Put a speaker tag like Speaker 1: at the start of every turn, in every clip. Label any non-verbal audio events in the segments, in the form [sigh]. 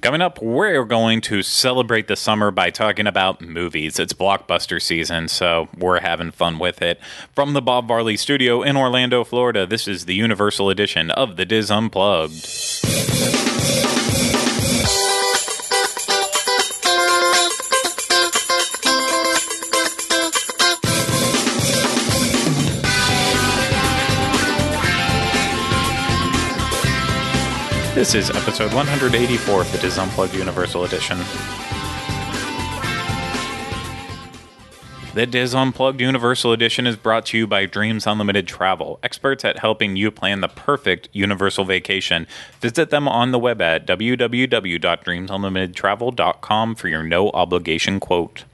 Speaker 1: Coming up, we're going to celebrate the summer by talking about movies. It's blockbuster season, so we're having fun with it. From the Bob Varley Studio in Orlando, Florida, this is the Universal edition of the DIS Unplugged. This is episode 184 of the DIS Unplugged Universal Edition. The DIS Unplugged Universal Edition is brought to you by Dreams Unlimited Travel, experts at helping you plan the perfect universal vacation. Visit them on the web at www.dreamsunlimitedtravel.com for your no obligation quote.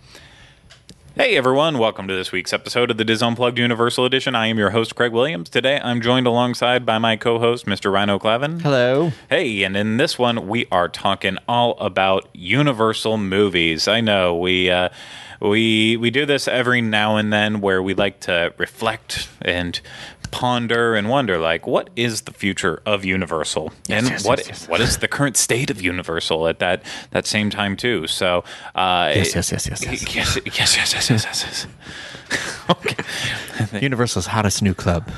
Speaker 1: Hey everyone, welcome to this week's episode of the DIS Unplugged Universal Edition. I am your host, Craig Williams. Today I'm joined alongside by my co host, Mr. Rhino Clavin.
Speaker 2: Hello.
Speaker 1: Hey, and in this one, we are talking all about Universal movies. I know we. Uh, we we do this every now and then where we like to reflect and ponder and wonder like what is the future of universal and
Speaker 2: yes,
Speaker 1: what
Speaker 2: yes, yes.
Speaker 1: what is the current state of universal at that that same time too so uh
Speaker 2: Yes, yes, yes, yes, yes.
Speaker 1: yes yes yes yes yes, yes, yes. [laughs] okay [laughs]
Speaker 2: Universal's hottest new club.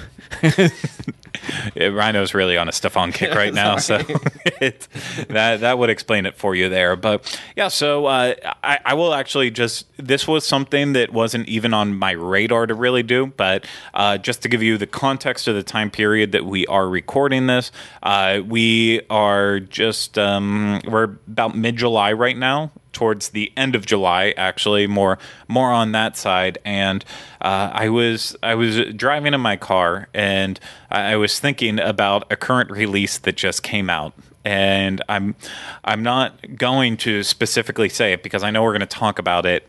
Speaker 2: [laughs]
Speaker 1: Rhino's really on a Stefan kick right now, so [laughs] it, that that would explain it for you there. But yeah, so uh, I, I will actually just this was something that wasn't even on my radar to really do, but uh, just to give you the context of the time period that we are recording this, uh, we are just um, we're about mid July right now towards the end of July, actually more more on that side. And uh, I was I was driving in my car, and I, was thinking about a current release that just came out. And I'm I'm not going to specifically say it because I know we're going to talk about it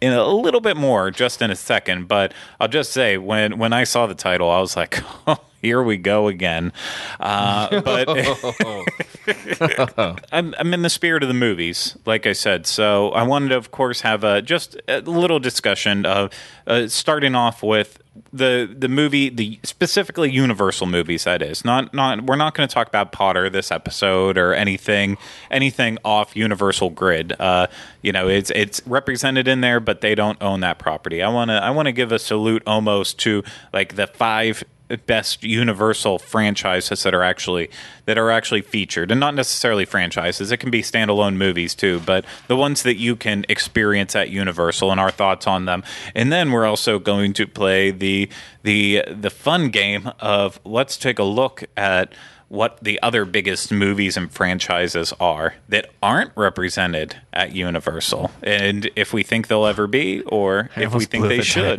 Speaker 1: in a little bit more just in a second. But I'll just say when when I saw the title, I was like. [laughs] Here we go again. Uh, [laughs] but [laughs] I'm, I'm in the spirit of the movies, like I said. So I wanted to, of course, have a, just a little discussion of uh, starting off with the the movie, the specifically Universal movies. That is not not. We're not going to talk about Potter this episode or anything anything off Universal grid. Uh, you know, it's it's represented in there, but they don't own that property. I want to I want to give a salute almost to like the five best universal franchises that are actually that are actually featured and not necessarily franchises. It can be standalone movies too but the ones that you can experience at universal and our thoughts on them. And then we're also going to play the the the fun game of let's take a look at what the other biggest movies and franchises are that aren't represented at Universal, and if we think they'll ever be, or
Speaker 2: I
Speaker 1: if we think they
Speaker 2: the
Speaker 1: should.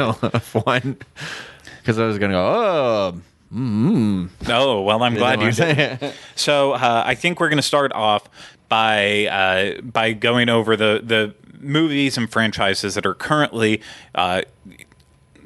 Speaker 2: one because I was gonna go. Oh,
Speaker 1: Oh, well, I'm glad you did.
Speaker 2: it. [laughs]
Speaker 1: So uh, I think we're going to start off by uh, by going over the the movies and franchises that are currently. Uh,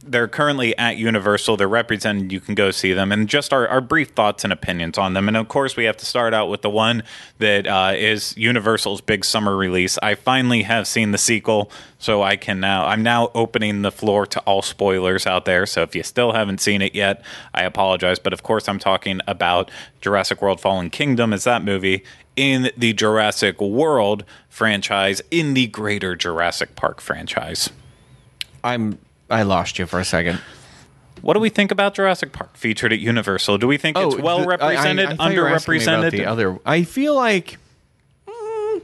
Speaker 1: they're currently at Universal. They're represented. You can go see them, and just our, our brief thoughts and opinions on them. And of course, we have to start out with the one that uh, is Universal's big summer release. I finally have seen the sequel, so I can now. I'm now opening the floor to all spoilers out there. So if you still haven't seen it yet, I apologize. But of course, I'm talking about Jurassic World: Fallen Kingdom. Is that movie? In the Jurassic World franchise, in the greater Jurassic Park franchise.
Speaker 2: I'm. I lost you for a second.
Speaker 1: What do we think about Jurassic Park featured at Universal? Do we think it's well
Speaker 2: Oh, the- I-
Speaker 1: represented,
Speaker 2: I, I thought you were asking me about
Speaker 1: underrepresented?
Speaker 2: The other. I feel like. mm,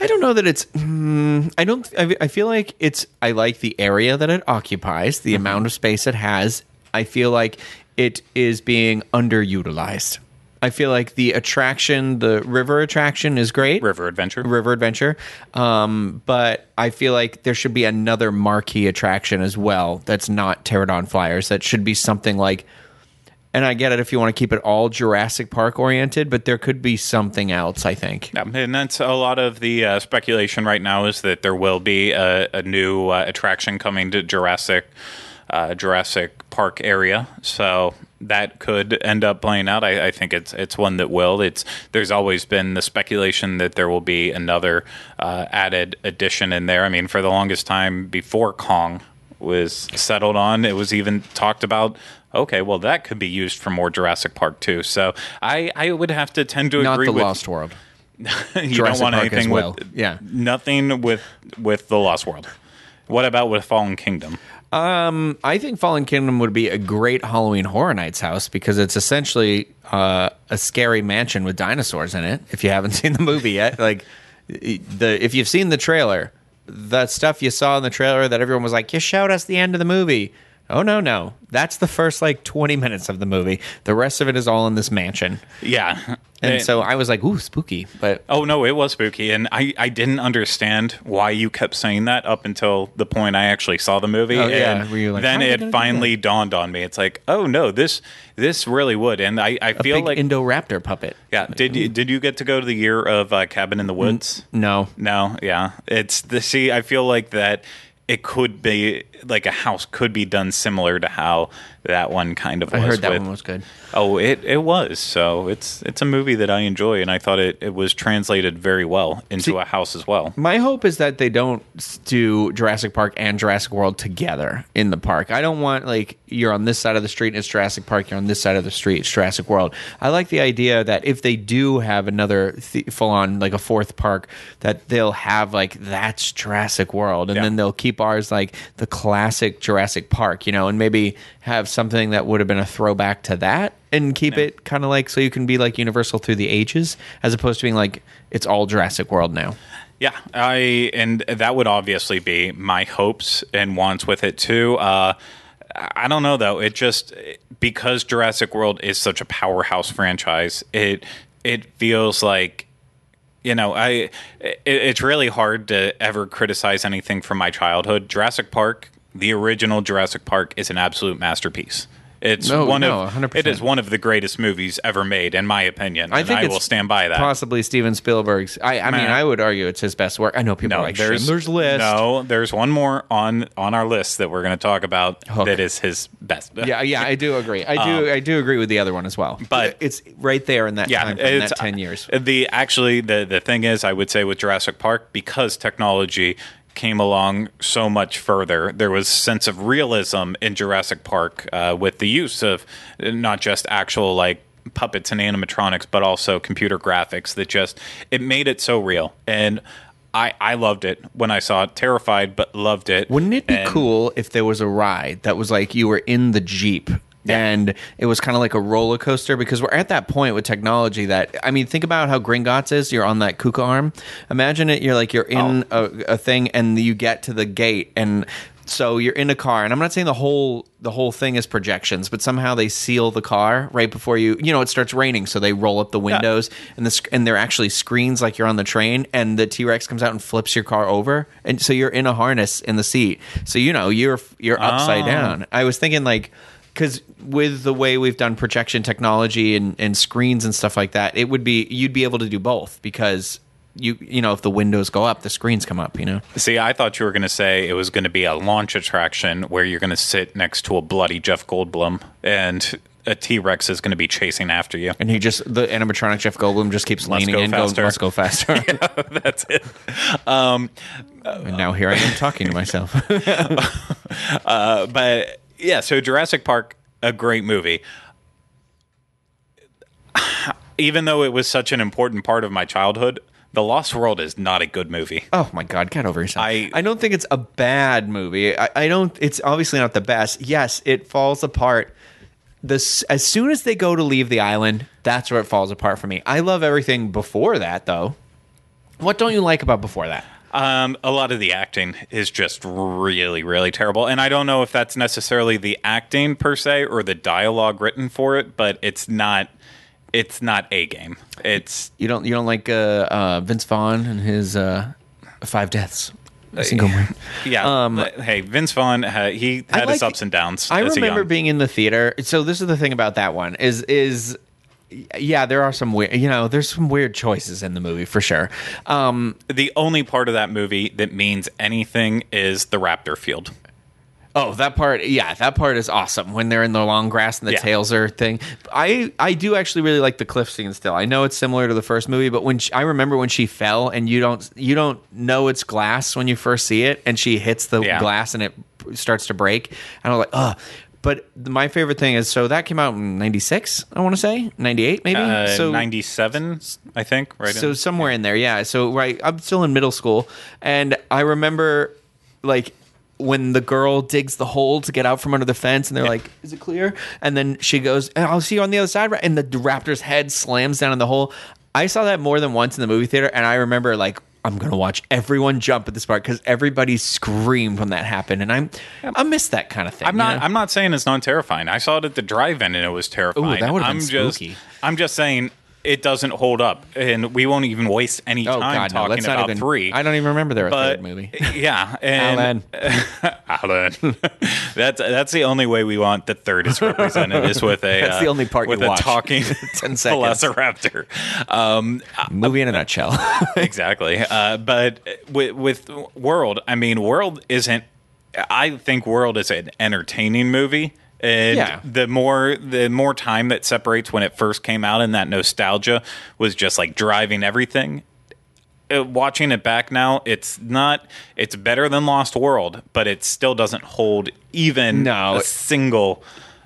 Speaker 2: I don't know that it's. mm, I don't. I, I feel like it's. I like the area that it occupies,
Speaker 1: Mm-hmm.
Speaker 2: the amount of space it has. I feel like it is being underutilized. I feel like the attraction, the river attraction, is great.
Speaker 1: River Adventure.
Speaker 2: River Adventure. Um, but I feel like there should be another marquee attraction as well that's not Pteranodon Flyers. That should be something like, and I get it if you want to keep it all Jurassic Park oriented, but there could be something else, I think.
Speaker 1: Yeah, and that's a lot of the uh, speculation right now is that there will be a, a new uh, attraction coming to Jurassic uh, Jurassic Park area. So that could end up playing out. I, I think it's it's one that will. It's there's always been the speculation that there will be another uh, added addition in there. I mean, for the longest time before Kong was settled on, it was even talked about. Okay, well, that could be used for more Jurassic Park too. So I, I would have to tend to
Speaker 2: Not
Speaker 1: agree
Speaker 2: the
Speaker 1: with
Speaker 2: Lost World. [laughs]
Speaker 1: you don't want
Speaker 2: Park
Speaker 1: anything
Speaker 2: well.
Speaker 1: with
Speaker 2: Yeah.
Speaker 1: nothing with with the Lost World. What about with Fallen Kingdom?
Speaker 2: Um, I think Fallen Kingdom would be a great Halloween Horror Nights house because it's essentially uh, a scary mansion with dinosaurs in it. If you haven't [laughs] seen the movie yet, like the if you've seen the trailer, the stuff you saw in the trailer that everyone was like, "You showed us the end of the movie." Oh no, no, that's the first like twenty minutes of the movie. The rest of it is all in this mansion,
Speaker 1: Yeah,
Speaker 2: and so I was like, "Ooh, spooky!" But
Speaker 1: Oh no, it was spooky, and I, I didn't understand why you kept saying that up until the point I actually saw the movie.
Speaker 2: Oh, yeah.
Speaker 1: and
Speaker 2: Were you like,
Speaker 1: then
Speaker 2: how are they
Speaker 1: it finally dawned on me. It's like, oh no, this this really would, and I, I
Speaker 2: a
Speaker 1: feel
Speaker 2: big
Speaker 1: like
Speaker 2: Indoraptor puppet.
Speaker 1: yeah. Did you did you get to go to the year of uh, Cabin in the Woods?
Speaker 2: No,
Speaker 1: No, yeah, it's the see. I feel like that it could be like a house could be done similar to how that one kind of
Speaker 2: I
Speaker 1: was.
Speaker 2: heard that
Speaker 1: with-
Speaker 2: one was good.
Speaker 1: Oh, it it was. So it's it's a movie that I enjoy, and I thought it, it was translated very well into
Speaker 2: See-
Speaker 1: a house as well.
Speaker 2: My hope is that they don't do Jurassic Park and Jurassic World together in the park. I don't want like you're on this side of the street and it's Jurassic Park, you're on this side of the street, it's Jurassic World. I like the idea that if they do have another th- full on like a fourth park, that they'll have like that's Jurassic World, and
Speaker 1: Yeah.
Speaker 2: then they'll keep ours like the classic Jurassic Park, you know, and maybe have something that would have been a throwback to that. And keep it kind of like so you can be like Universal through the ages, as opposed to being like it's all Jurassic World now.
Speaker 1: Yeah, I and that would obviously be my hopes and wants with it too. Uh, I don't know though. It just because Jurassic World is such a powerhouse franchise, it it feels like you know I it, it's really hard to ever criticize anything from my childhood. Jurassic Park, the original Jurassic Park, is an absolute masterpiece. It's
Speaker 2: No,
Speaker 1: one
Speaker 2: no,
Speaker 1: of
Speaker 2: 100%.
Speaker 1: it is one of the greatest movies ever made, in my opinion.
Speaker 2: I
Speaker 1: and
Speaker 2: think
Speaker 1: I
Speaker 2: it's
Speaker 1: will stand by that.
Speaker 2: Possibly Steven Spielberg's. I, I mean, I would argue it's his best work. I know people
Speaker 1: No,
Speaker 2: are like
Speaker 1: there's
Speaker 2: Schindler's List.
Speaker 1: No, there's one more on on our list that we're going to talk about
Speaker 2: Hook.
Speaker 1: that is his best.
Speaker 2: Yeah, yeah, I do agree. I do, I do agree with the other one as well.
Speaker 1: Um, but-
Speaker 2: it's right there in that
Speaker 1: yeah,
Speaker 2: time frame,
Speaker 1: it's
Speaker 2: that ten years.
Speaker 1: The actually the the thing is, I would say with Jurassic Park because technology came along so much further. There was sense of realism in Jurassic Park uh, with the use of not just actual like puppets and animatronics, but also computer graphics that just it made it so real and. I, I loved it when I saw it. Terrified, but loved it.
Speaker 2: Wouldn't it be
Speaker 1: And-
Speaker 2: cool if there was a ride that was like you were in the Jeep and it was kind of like a roller coaster because we're at that point with technology that I mean think about how Gringotts is you're on that Kuka arm. Imagine it you're like you're in
Speaker 1: Oh.
Speaker 2: a, a thing and you get to the gate and so you're in a car and I'm not saying the whole the whole thing is projections but somehow they seal the car right before you you know it starts raining so they roll up the windows and the sc- and they're actually screens like you're on the train and the T-Rex comes out and flips your car over and so you're in a harness in the seat. So you know you're you're upside
Speaker 1: Oh.
Speaker 2: down. I was thinking like because with the way we've done projection technology and, and screens and stuff like that, it would be you'd be able to do both because you you know if the windows go up, the screens come up. You know,
Speaker 1: See, I thought you were going to say it was going to be a launch attraction where you're going to sit next to a bloody Jeff Goldblum and a T Rex is going to be chasing after you.
Speaker 2: and he just the animatronic Jeff Goldblum just keeps
Speaker 1: Must
Speaker 2: leaning
Speaker 1: go
Speaker 2: in, going,
Speaker 1: faster.
Speaker 2: "Let's go faster." [laughs]
Speaker 1: That's it. Um,
Speaker 2: and now here I am talking to myself. [laughs]
Speaker 1: uh, but yeah, so Jurassic Park, a great movie. Even though it was such an important part of my childhood, The Lost World is not a good movie.
Speaker 2: Oh my god, get over yourself.
Speaker 1: I-
Speaker 2: I don't think it's a bad movie. I, I don't it's obviously not the best. Yes, it falls apart. This as soon as they go to leave the island, that's where it falls apart for me. I love everything before that though. What don't you like about before that?
Speaker 1: Um, a lot of the acting is just really, really terrible, and I don't know if that's necessarily the acting per se or the dialogue written for it, but it's not. It's not a game. It's
Speaker 2: You don't you don't like uh, uh, Vince Vaughn and his uh, Five Deaths. A single one. [laughs]
Speaker 1: yeah.
Speaker 2: Um,
Speaker 1: hey, Vince Vaughn, uh, he had his ups and downs.
Speaker 2: I remember being in the theater. So this is the thing about that one is is yeah, there are some weird you know, there's some weird choices in the movie for sure. Um
Speaker 1: the only part of that movie that means anything is the Raptor field.
Speaker 2: Oh, that part, yeah, that part is awesome when they're in the long grass and the
Speaker 1: Yeah.
Speaker 2: tails are thing. I I do actually really like the cliff scene still. I know it's similar to the first movie, but when she, I remember when she fell and you don't you don't know it's glass when you first see it, and she hits the
Speaker 1: Yeah.
Speaker 2: glass and it starts to break, and I'm like, oh. But my favorite thing is so that came out in 96 i want to say? 98 maybe?
Speaker 1: Uh,
Speaker 2: so
Speaker 1: 97, I think, right?
Speaker 2: so somewhere in there yeah. So right i'm still in middle school and i remember like when the girl digs the hole to get out from under the fence and they're like is it clear? And then she goes i'll see you on the other side and the raptor's head slams down in the hole. I saw that more than once in the movie theater and i remember like I'm gonna watch everyone jump at this part because everybody screamed when that happened, and I'm I miss that kind of thing.
Speaker 1: I'm
Speaker 2: you
Speaker 1: not.
Speaker 2: know?
Speaker 1: I'm not saying it's not terrifying. I saw it at the drive-in and it was terrifying.
Speaker 2: that would've been
Speaker 1: I'm just.
Speaker 2: spooky.
Speaker 1: I'm just saying it doesn't hold up, and we won't even waste any
Speaker 2: oh
Speaker 1: time
Speaker 2: God, no!
Speaker 1: talking about
Speaker 2: even.
Speaker 1: three.
Speaker 2: I don't even remember their
Speaker 1: but
Speaker 2: third movie. [laughs]
Speaker 1: yeah, and Alan. [laughs] [laughs] that's that's the only way we want the third is represented is with a.
Speaker 2: That's
Speaker 1: uh,
Speaker 2: the only part
Speaker 1: with a
Speaker 2: watch.
Speaker 1: talking
Speaker 2: 10 seconds.
Speaker 1: Velociraptor. Um,
Speaker 2: movie in a nutshell.
Speaker 1: exactly. Uh, but with, with World, I mean, World isn't. I think World is an entertaining movie, and
Speaker 2: Yeah.
Speaker 1: the more the more time that separates when it first came out and that nostalgia was just like driving everything. Uh, watching it back now, it's not. It's better than Lost World, but it still doesn't hold even
Speaker 2: No.
Speaker 1: a single.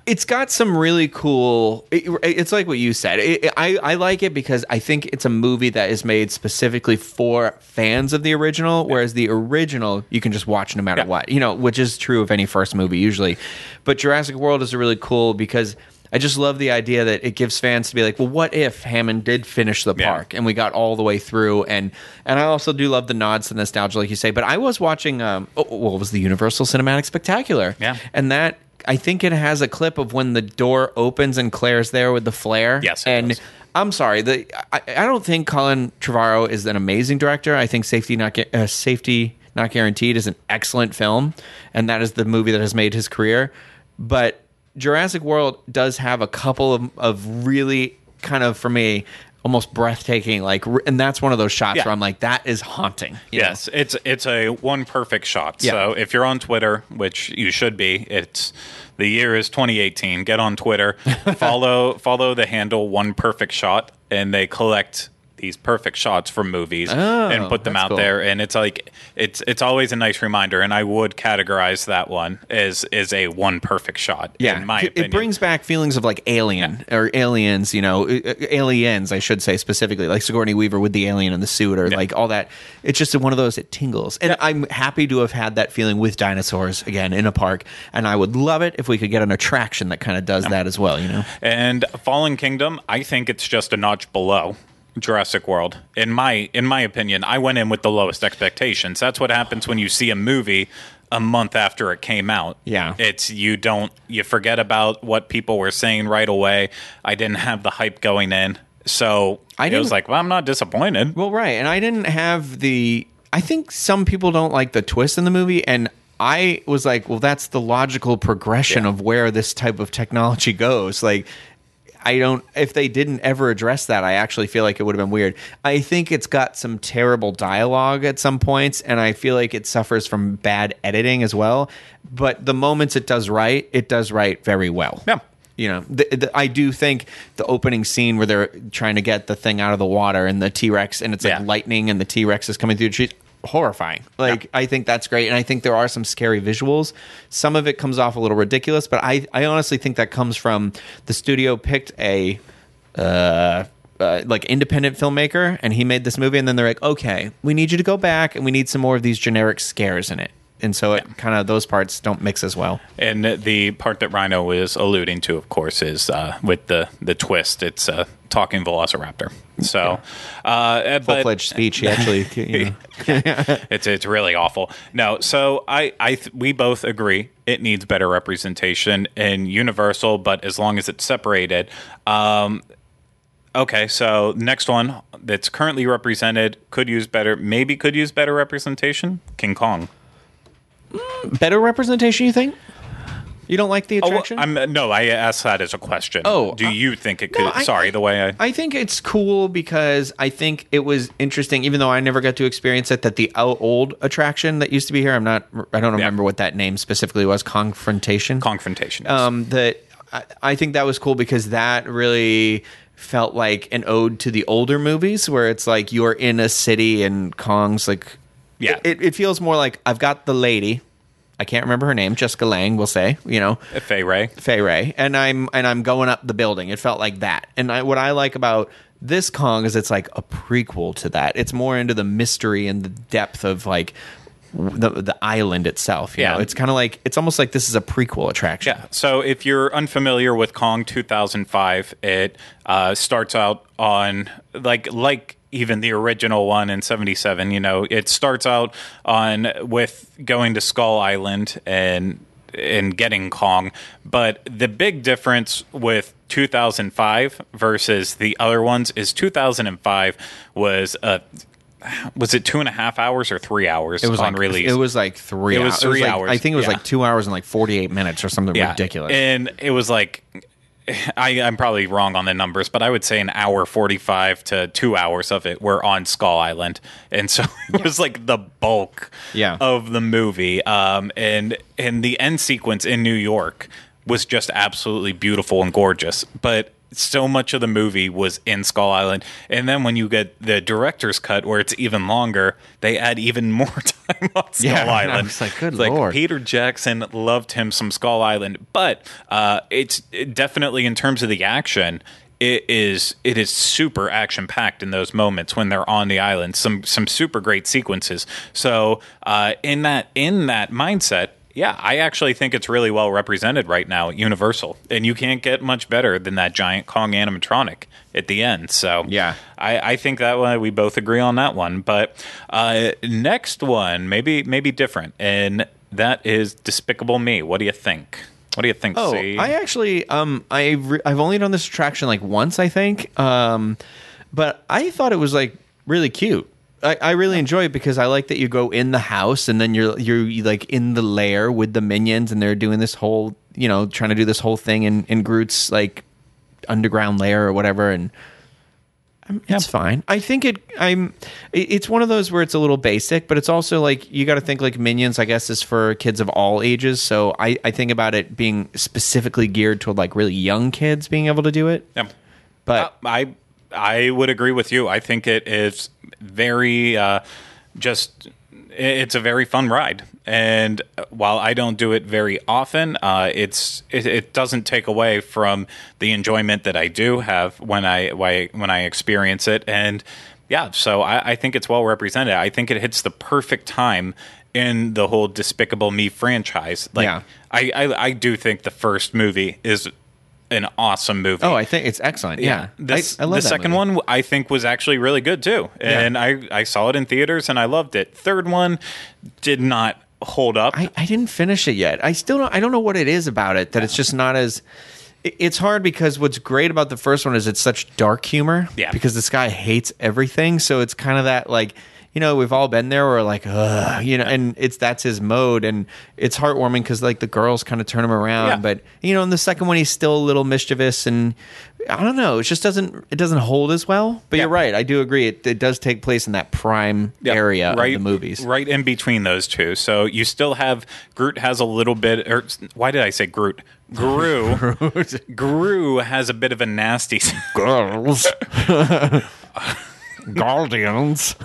Speaker 2: It's got some really cool it- it's like what you said It- I, I like it because i think it's a movie that is made specifically for fans of the original whereas the original you can just watch no matter
Speaker 1: Yeah.
Speaker 2: what you know which is true of any first movie usually but jurassic world is really cool because I just love the idea that it gives fans to be like, well, what if Hammond did finish the
Speaker 1: Yeah.
Speaker 2: park and we got all the way through? And and I also do love the nods to nostalgia, like you say. But I was watching, um, oh, it was the Universal Cinematic Spectacular,
Speaker 1: Yeah.
Speaker 2: and that I think it has a clip of when the door opens and Claire's there with the flare.
Speaker 1: Yes,
Speaker 2: and
Speaker 1: does.
Speaker 2: I'm sorry, the I, I don't think Colin Trevorrow is an amazing director. I think Safety Not uh, Safety Not Guaranteed is an excellent film, and that is the movie that has made his career. But Jurassic World does have a couple of, of really kind of for me almost breathtaking like and that's one of those shots
Speaker 1: Yeah.
Speaker 2: where I'm like that is haunting. you know?
Speaker 1: Yes, it's it's a one perfect shot.
Speaker 2: Yeah.
Speaker 1: So if you're on Twitter, which you should be, it's the year is 2018. Get on Twitter, [laughs] follow follow the handle one perfect shot, and they collect these perfect shots from movies
Speaker 2: Oh,
Speaker 1: and put them out
Speaker 2: cool.
Speaker 1: there. And it's like it's it's always a nice reminder. And I would categorize that one as is a one perfect shot.
Speaker 2: Yeah,
Speaker 1: in my
Speaker 2: it,
Speaker 1: opinion.
Speaker 2: it brings back feelings of like Alien or Aliens, you know, uh, uh, aliens, I should say specifically, like Sigourney Weaver with the alien in the suit or like all that. It's just one of those it tingles, and I'm happy to have had that feeling with dinosaurs again in a park, and I would love it if we could get an attraction that kind of does that as well. You know,
Speaker 1: And Fallen Kingdom, I think it's just a notch below Jurassic World. In my in my opinion, I went in with the lowest expectations. That's what happens when you see a movie a month after it came out.
Speaker 2: Yeah.
Speaker 1: It's you don't you forget about what people were saying right away. I didn't have the hype going in. So
Speaker 2: I
Speaker 1: it was like, well, I'm not disappointed.
Speaker 2: Well, right, and I didn't have the. I think some people don't like the twist in the movie, and I was like, well, that's the logical progression
Speaker 1: Yeah.
Speaker 2: of where this type of technology goes. Like, I don't. If they didn't ever address that, I actually feel like it would have been weird. I think it's got some terrible dialogue at some points, and I feel like it suffers from bad editing as well. But the moments it does right, it does right very well.
Speaker 1: Yeah.
Speaker 2: You know, the, the, I do think the opening scene where they're trying to get the thing out of the water and the T Rex and it's like
Speaker 1: Yeah. lightning
Speaker 2: lightning and the T Rex is coming through the trees, horrifying. Like, I think that's great. And I think there are some scary visuals. Some of it comes off a little ridiculous, but I, I honestly think that comes from the studio picked a. Uh, uh, like independent filmmaker, and he made this movie, and then they're like, "Okay, we need you to go back, and we need some more of these generic scares in it." And so it kind of those parts don't mix as well.
Speaker 1: And the part that Rhino is alluding to, of course, is uh, with the the twist. It's a talking Velociraptor. So, uh,
Speaker 2: Full fledged speech. He actually, [laughs] you know, [laughs]
Speaker 1: it's it's really awful. No, so I I th- we both agree it needs better representation in Universal, but as long as it's separated. Um, okay, so next one that's currently represented could use better, maybe could use better representation. King Kong.
Speaker 2: Better representation. You think? You don't like the
Speaker 1: Oh,
Speaker 2: attraction?
Speaker 1: I'm no, I asked that as a question.
Speaker 2: Oh,
Speaker 1: do
Speaker 2: uh,
Speaker 1: you think it could?
Speaker 2: no, I-
Speaker 1: sorry, the way I.
Speaker 2: I think it's cool because I think it was interesting, even though I never got to experience it. That the old attraction that used to be here, I'm not, I don't remember what that name specifically was. Confrontation.
Speaker 1: confrontation. is.
Speaker 2: um, that I, I think that was cool because that really felt like an ode to the older movies, where it's like you're in a city and Kong's like,
Speaker 1: Yeah.
Speaker 2: it, it feels more like I've got the lady. I can't remember her name. Jessica Lange, we'll say. You know,
Speaker 1: Fay Wray.
Speaker 2: Fay Wray, and I'm and I'm going up the building. It felt like that. And I, what I like about this Kong is it's like a prequel to that. It's more into the mystery and the depth of like the the island itself. You
Speaker 1: Yeah.
Speaker 2: know, it's kind of like it's almost like this is a prequel attraction.
Speaker 1: Yeah. So if you're unfamiliar with Kong 2005, it uh, starts out on like like even the original one in 77 you know it starts out on with going to skull island and and getting kong but the big difference with 2005 versus the other ones is 2005 was uh was it two and a half hours or three hours
Speaker 2: It was
Speaker 1: on
Speaker 2: like
Speaker 1: release
Speaker 2: It was like three.
Speaker 1: It was three
Speaker 2: like-
Speaker 1: hours,
Speaker 2: I think it was
Speaker 1: yeah.
Speaker 2: like two hours and like forty eight minutes or something ridiculous.
Speaker 1: And it was like, [laughs] I, I'm probably wrong on the numbers, but I would say an hour 45 to two hours of it were on Skull Island. And so [laughs] it was like the bulk
Speaker 2: Yeah.
Speaker 1: of the movie. Um, and, and the end sequence in New York was just absolutely beautiful and gorgeous. But so much of the movie was in Skull Island. And then when you get the director's cut where it's even longer, they add even more [laughs] time on Skull
Speaker 2: Yeah,
Speaker 1: Island.
Speaker 2: like, good
Speaker 1: It's
Speaker 2: lord.
Speaker 1: Peter Jackson loved him some Skull Island, but uh, it's it definitely in terms of the action. It is it is super action packed in those moments when they're on the island. Some some super great sequences. So uh, in that in that mindset, yeah, I actually think it's really well represented right now at Universal, and you can't get much better than that giant Kong animatronic at the end. So
Speaker 2: Yeah.
Speaker 1: I, I think that one we both agree on that one. But uh, next one, maybe maybe different, and that is Despicable Me. What do you think? What do you think?
Speaker 2: Oh,
Speaker 1: C?
Speaker 2: I actually, um, I re- I've only done this attraction like once, I think. Um, but I thought it was like really cute. I, I really enjoy it because I like that you go in the house and then you're you're like in the lair with the minions and they're doing this whole you know trying to do this whole thing in in Groot's like underground lair or whatever and it's fine. I think it. I'm. It's one of those where it's a little basic, but it's also like you got to think like Minions. I guess is for kids of all ages. So I I think about it being specifically geared toward like really young kids being able to do it.
Speaker 1: Yeah.
Speaker 2: But
Speaker 1: Uh, I I would agree with you. I think it is very uh, just. It's a very fun ride, and while I don't do it very often, uh, it's it, it doesn't take away from the enjoyment that I do have when I when I experience it. And yeah, so I, I think it's well represented. I think it hits the perfect time in the whole Despicable Me franchise. Like,
Speaker 2: Yeah.
Speaker 1: I, I I do think the first movie is an awesome movie.
Speaker 2: oh, I think it's excellent. Yeah,
Speaker 1: This,
Speaker 2: I, I
Speaker 1: the second
Speaker 2: movie.
Speaker 1: one I think was actually really good too, and I I saw it in theaters and I loved it. Third one did not hold up.
Speaker 2: I, I didn't finish it yet. I still don't. I don't know what it is about it that it's just not as. It's hard because what's great about the first one is it's such dark humor.
Speaker 1: Yeah.
Speaker 2: Because this guy hates everything, so it's kind of that like you know we've all been there. Where like, Ugh, you know, and it's that's his mode, and it's heartwarming because like the girls kind of turn him around.
Speaker 1: Yeah.
Speaker 2: But you know, in the second one, he's still a little mischievous, and I don't know. It just doesn't. It doesn't hold as well. But
Speaker 1: Yeah.
Speaker 2: you're right. I do agree. It, it does take place in that prime
Speaker 1: Yeah,
Speaker 2: area of the movies.
Speaker 1: right in between those two. So you still have Groot has a little bit, or why did I say Groot? Gru, [laughs] Gru has a bit of a nasty.
Speaker 2: girls. [laughs] [laughs] Guardians.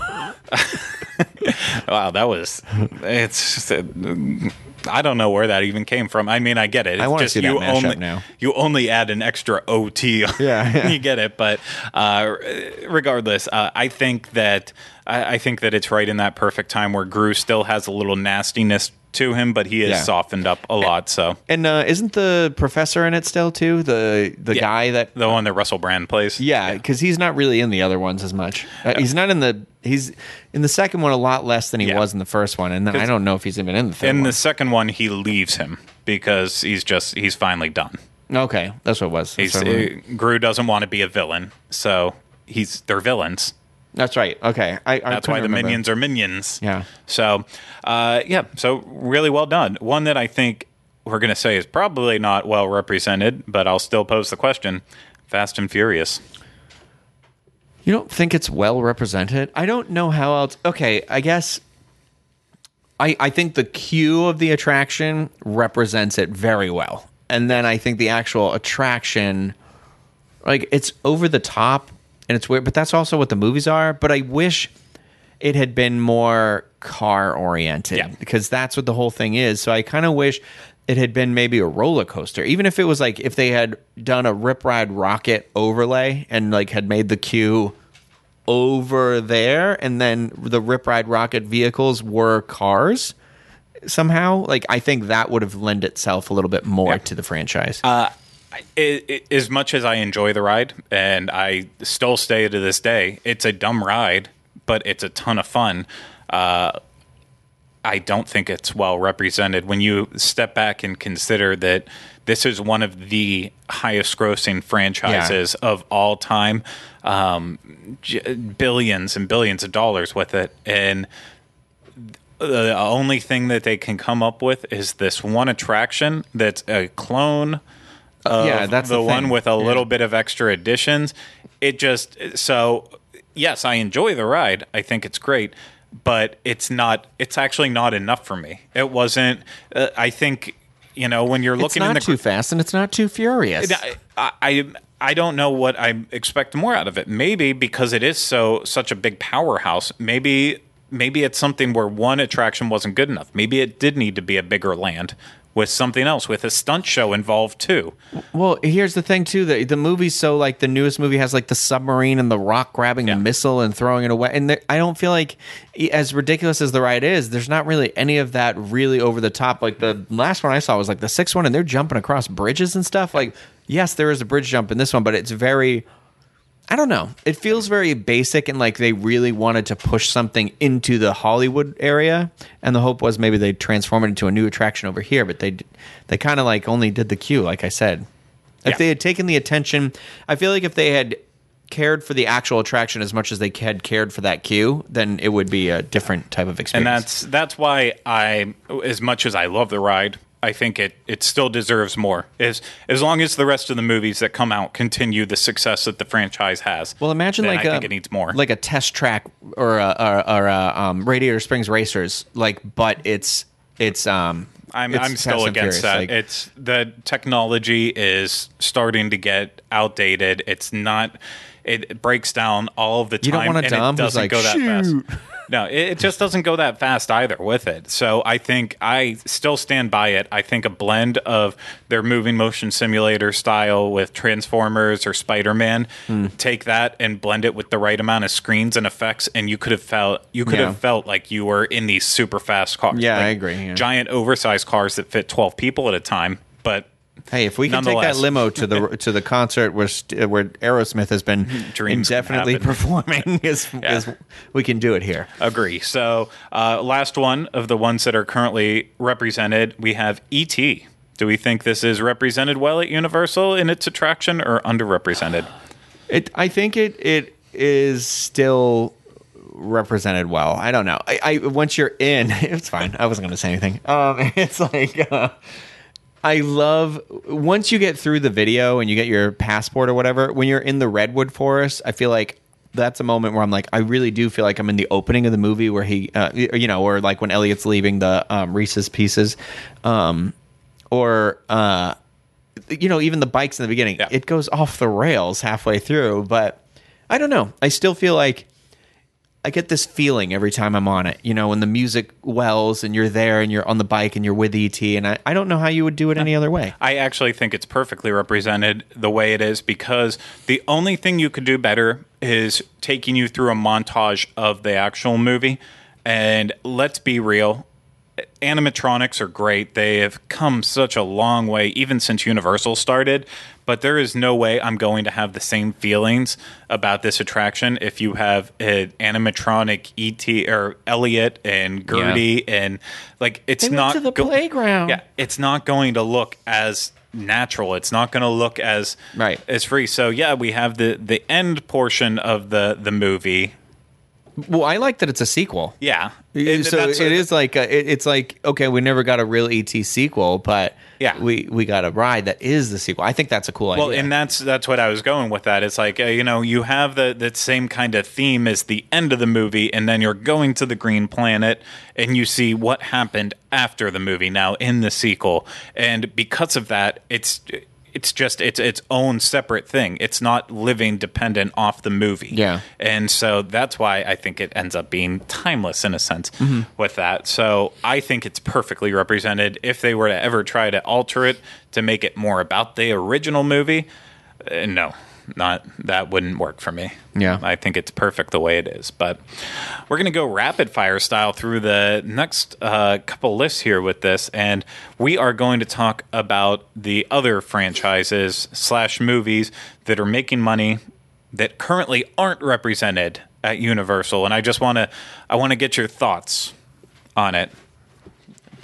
Speaker 1: wow, that was. It's. Just a, I don't know where that even came from. I mean, I get it. It's
Speaker 2: I wanna
Speaker 1: just
Speaker 2: see that
Speaker 1: you
Speaker 2: mashup
Speaker 1: only,
Speaker 2: now.
Speaker 1: You only add an extra OT.
Speaker 2: Yeah, yeah. [laughs]
Speaker 1: you get it. But uh, regardless, uh, I think that I, I think that it's right in that perfect time where Gru still has a little nastiness to him, but he has
Speaker 2: Yeah.
Speaker 1: softened up a lot. So
Speaker 2: And uh, isn't the professor in it still too? The the
Speaker 1: Yeah.
Speaker 2: guy that
Speaker 1: the one that Russell Brand plays.
Speaker 2: yeah, because he's not really in the other ones as much. Uh, he's not in the he's in the second one a lot less than he
Speaker 1: Yeah.
Speaker 2: was in the first one, and then I don't know if he's even in the third
Speaker 1: In
Speaker 2: one.
Speaker 1: the second one, he leaves him because he's just he's finally done.
Speaker 2: okay, that's what it was. That's,
Speaker 1: He's,
Speaker 2: what it
Speaker 1: uh, Gru doesn't want to be a villain, so he's they're villains.
Speaker 2: That's right. Okay, I, I
Speaker 1: That's why
Speaker 2: couldn't
Speaker 1: the
Speaker 2: remember.
Speaker 1: minions are minions.
Speaker 2: Yeah.
Speaker 1: So, uh, yeah. So really well done. One that I think we're going to say is probably not well represented, but I'll still pose the question: Fast and Furious.
Speaker 2: You don't think it's well represented? I don't know how else. Okay, I guess. I I think the cue of the attraction represents it very well, and then I think the actual attraction, like it's over the top and it's weird, but that's also what the movies are. But I wish it had been more car oriented
Speaker 1: Yeah.
Speaker 2: because that's what the whole thing is. So I kind of wish it had been maybe a roller coaster, even if it was like if they had done a Rip Ride Rockit overlay and like had made the queue over there, and then the Rip Ride Rockit vehicles were cars somehow. Like I think that would have lend itself a little bit more
Speaker 1: Yeah.
Speaker 2: to the franchise.
Speaker 1: Uh, it, it, as much as I enjoy the ride, and I still stay to this day, it's a dumb ride, but it's a ton of fun. Uh, I don't think it's well represented. When you step back and consider that this is one of the highest grossing franchises of all time, um, j- billions and billions of dollars with it, and the only thing that they can come up with is this one attraction that's a clone
Speaker 2: Yeah, that's
Speaker 1: the,
Speaker 2: the
Speaker 1: one with a
Speaker 2: Yeah.
Speaker 1: little bit of extra additions. It just so yes, I enjoy the ride. I think it's great, but it's not. It's actually not enough for me. It wasn't. Uh, I think you know when you're
Speaker 2: it's
Speaker 1: looking
Speaker 2: not
Speaker 1: in the
Speaker 2: too fast and it's not too furious.
Speaker 1: I, I I don't know what I expect more out of it. Maybe because it is so such a big powerhouse. Maybe maybe it's something where one attraction wasn't good enough. Maybe it did need to be a bigger land with something else with a stunt show involved too.
Speaker 2: Well, here's the thing too. The the movie's so like the newest movie has like the submarine and the rock grabbing
Speaker 1: Yeah.
Speaker 2: the missile and throwing it away. And there, I don't feel like as ridiculous as the ride is, there's not really any of that really over the top. Like the last one I saw was like the sixth one, and they're jumping across bridges and stuff. Like yes, there is a bridge jump in this one, but it's very. I don't know. It feels very basic and like they really wanted to push something into the Hollywood area, and the hope was maybe they'd transform it into a new attraction over here. But they they kind of like only did the queue, like I said. If
Speaker 1: Yeah.
Speaker 2: they had taken the attention, I feel like if they had cared for the actual attraction as much as they had cared for that queue, then it would be a different type of experience.
Speaker 1: And that's that's why I as much as I love the ride, I think it it still deserves more. As as long as the rest of the movies that come out continue the success that the franchise has.
Speaker 2: Well, imagine like
Speaker 1: I
Speaker 2: a
Speaker 1: think it needs more.
Speaker 2: like a test track or a, or, or a um, Radiator Springs Racers, like, but it's it's um.
Speaker 1: I'm
Speaker 2: it's
Speaker 1: I'm still against that.
Speaker 2: like-
Speaker 1: it's the technology is starting to get outdated. It's not. It breaks down all of the time.
Speaker 2: You don't want
Speaker 1: and
Speaker 2: Dom
Speaker 1: it doesn't
Speaker 2: like,
Speaker 1: go that
Speaker 2: "Shoot."
Speaker 1: fast. No, it, it just doesn't go that fast either with it. So I think I still stand by it. I think a blend of their moving motion simulator style with Transformers or Spider Man,
Speaker 2: Hmm.
Speaker 1: take that and blend it with the right amount of screens and effects, and you could have felt you could
Speaker 2: Yeah.
Speaker 1: have felt like you were in these super fast cars.
Speaker 2: Yeah, I agree, yeah.
Speaker 1: Giant oversized cars that fit twelve people at a time, but.
Speaker 2: Hey, if we can take that limo to the [laughs] to the concert where where Aerosmith has been [laughs]
Speaker 1: Dreams
Speaker 2: indefinitely performing, [laughs] is,
Speaker 1: Yeah.
Speaker 2: is we can do it here.
Speaker 1: Agree. So, uh, last one of the ones that are currently represented, we have E.T. Do we think this is represented well at Universal in its attraction or underrepresented?
Speaker 2: It, I think it it is still represented well. I don't know. I, I once you're in, it's fine. I wasn't going to say anything. Um, it's like uh, I love once you get through the video and you get your passport or whatever. When you're in the redwood forest, I feel like that's a moment where I'm like, I really do feel like I'm in the opening of the movie where he, uh, you know, or like when Elliott's leaving the um, Reese's Pieces, um, or uh, you know, even the bikes in the beginning,
Speaker 1: Yeah.
Speaker 2: it goes off the rails halfway through. But I don't know. I still feel like I get this feeling every time I'm on it. You know, when the music wells and you're there and you're on the bike and you're with ET, and I, I don't know how you would do it any other way.
Speaker 1: I actually think it's perfectly represented the way it is because the only thing you could do better is taking you through a montage of the actual movie. And let's be real, animatronics are great. They have come such a long way, even since Universal started. But there is no way I'm going to have the same feelings about this attraction if you have an animatronic ET or Elliott and Gertie and like it's
Speaker 2: They
Speaker 1: not
Speaker 2: to the playground.
Speaker 1: Yeah, it's not going to look as natural. It's not going to look as
Speaker 2: Right.
Speaker 1: as free. So yeah, we have the the end portion of the the movie.
Speaker 2: Well, I like that it's a sequel.
Speaker 1: Yeah,
Speaker 2: so
Speaker 1: that's
Speaker 2: it is like a, it, it's like okay, we never got a real ET sequel, but
Speaker 1: Yeah.
Speaker 2: we we got a ride that is the sequel. I think that's a cool
Speaker 1: Well,
Speaker 2: idea.
Speaker 1: Well, and that's that's what I was going with. That it's like uh, you know you have the that same kind of theme as the end of the movie, and then you're going to the Green Planet, and you see what happened after the movie. Now in the sequel, and because of that, it's it's just it's its own separate thing. It's not living dependent off the movie.
Speaker 2: Yeah.
Speaker 1: And so that's why I think it ends up being timeless in a sense with that. So I think it's perfectly represented. If they were to ever try to alter it to make it more about the original movie, uh, no, not that wouldn't work for me.
Speaker 2: Yeah.
Speaker 1: I think it's perfect the way it is. But we're going to go rapid fire style through the next uh, couple lists here with this, and we are going to talk about the other franchises slash movies that are making money that currently aren't represented at Universal. And I just want to I want to get your thoughts on it.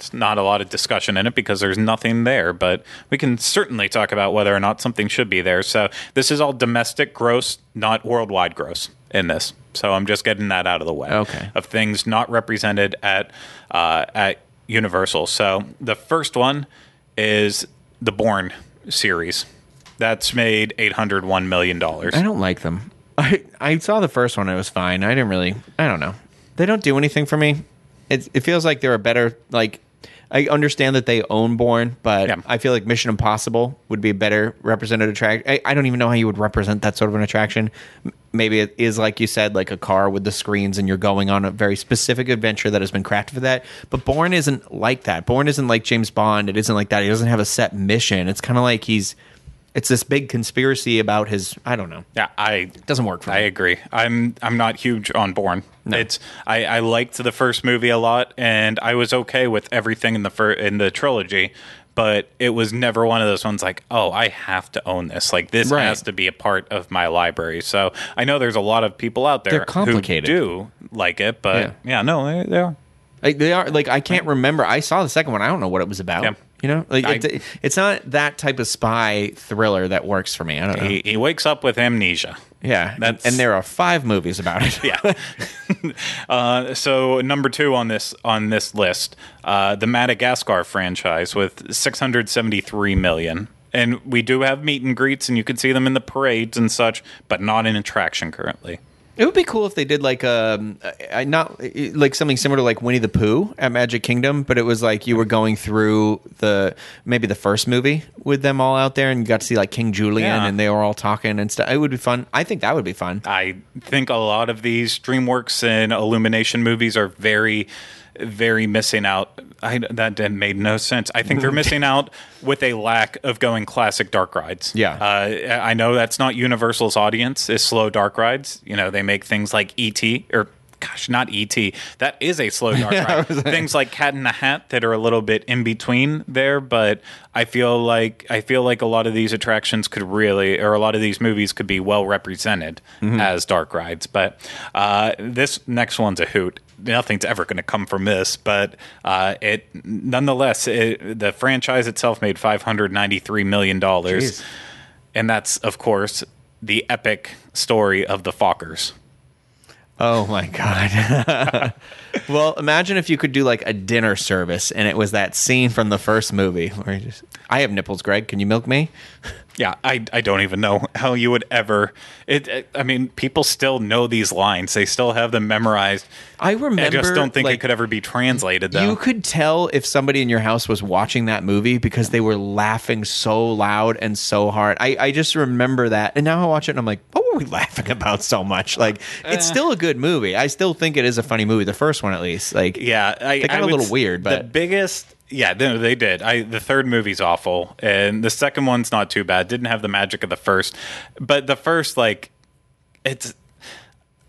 Speaker 1: It's not a lot of discussion in it because there's nothing there, but we can certainly talk about whether or not something should be there. So this is all domestic gross, not worldwide gross in this. So I'm just getting that out of the way.
Speaker 2: Okay.
Speaker 1: Of things not represented at uh, at Universal. So the first one is the Bourne series. That's made eight hundred one million dollars.
Speaker 2: I don't like them. I I saw the first one. It was fine. I didn't really. I don't know. They don't do anything for me. It it feels like they're a better like. I understand that they own Bourne, but
Speaker 1: Yeah.
Speaker 2: I feel like Mission Impossible would be a better represented attraction. I, I don't even know how you would represent that sort of an attraction. Maybe it is like you said, like a car with the screens, and you're going on a very specific adventure that has been crafted for that. But Bourne isn't like that. Bourne isn't like James Bond. It isn't like that. He doesn't have a set mission. It's kind of like he's. It's this big conspiracy about his. I don't know.
Speaker 1: Yeah, I
Speaker 2: It doesn't work for
Speaker 1: I
Speaker 2: me.
Speaker 1: agree. I'm I'm not huge on Bourne. It's I, I liked the first movie a lot, and I was okay with everything in the fir- in the trilogy. But it was never one of those ones like, oh, I have to own this. Like this
Speaker 2: Right.
Speaker 1: has to be a part of my library. So I know there's a lot of people out there
Speaker 2: They're complicated.
Speaker 1: who do like it, but
Speaker 2: Yeah.
Speaker 1: yeah, no, they, they are.
Speaker 2: Like they are like I can't remember. I saw the second one. I don't know what it was about.
Speaker 1: Yeah.
Speaker 2: You know, like
Speaker 1: I-
Speaker 2: it, it's not that type of spy thriller that works for me. I don't know.
Speaker 1: He, he wakes up with amnesia.
Speaker 2: yeah, and,
Speaker 1: that's-
Speaker 2: and there are five movies about it.
Speaker 1: yeah. [laughs] uh, so number two on this on this list, uh, the Madagascar franchise with 673 million. And we do have meet and greets, and you can see them in the parades and such, but not in attraction currently.
Speaker 2: It would be cool if they did like um, I not like something similar to like Winnie the Pooh at Magic Kingdom, but it was like you were going through the maybe the first movie with them all out there, and you got to see like King Julien,
Speaker 1: Yeah.
Speaker 2: and they were all talking and stuff. It would be fun. I think that would be fun.
Speaker 1: I think a lot of these DreamWorks and Illumination movies are very, very missing out. I, that made no sense. I think they're [laughs] missing out with a lack of going classic dark rides.
Speaker 2: Yeah.
Speaker 1: uh, I know that's not Universal's audience. Is slow dark rides. You know, they make things like ET or. Gosh, not ET. That is a slow dark [laughs] ride. Things like Cat in the Hat that are a little bit in between there, but I feel like I feel like a lot of these attractions could really, or a lot of these movies could be well represented as dark rides. But uh, this next one's a hoot. Nothing's ever going to come from this, but uh, it nonetheless, it, the franchise itself made five hundred ninety three million dollars, and that's of course the epic story of the Fockers.
Speaker 2: Oh my god. [laughs] well, imagine if you could do like a dinner service and it was that scene from the first movie where you just I have nipples, Greg. Can you milk me?
Speaker 1: Yeah, I, I don't even know [laughs] how you would ever. It, it- I mean, people still know these lines. They still have them memorized.
Speaker 2: I remember
Speaker 1: I just don't think
Speaker 2: like,
Speaker 1: it could ever be translated, though.
Speaker 2: You could tell if somebody in your house was watching that movie because they were laughing so loud and so hard. I, I just remember that. And now I watch it and I'm like, what were we [laughs] laughing about so much? Like, it's eh. still a good movie. I still think it is a funny movie. The first one, at least. Like,
Speaker 1: yeah, I,
Speaker 2: They got
Speaker 1: I
Speaker 2: a little weird,
Speaker 1: the biggest. Yeah, no, they did. I the third movie's awful, and the second one's not too bad. Didn't have the magic of the first, but the first, like, it's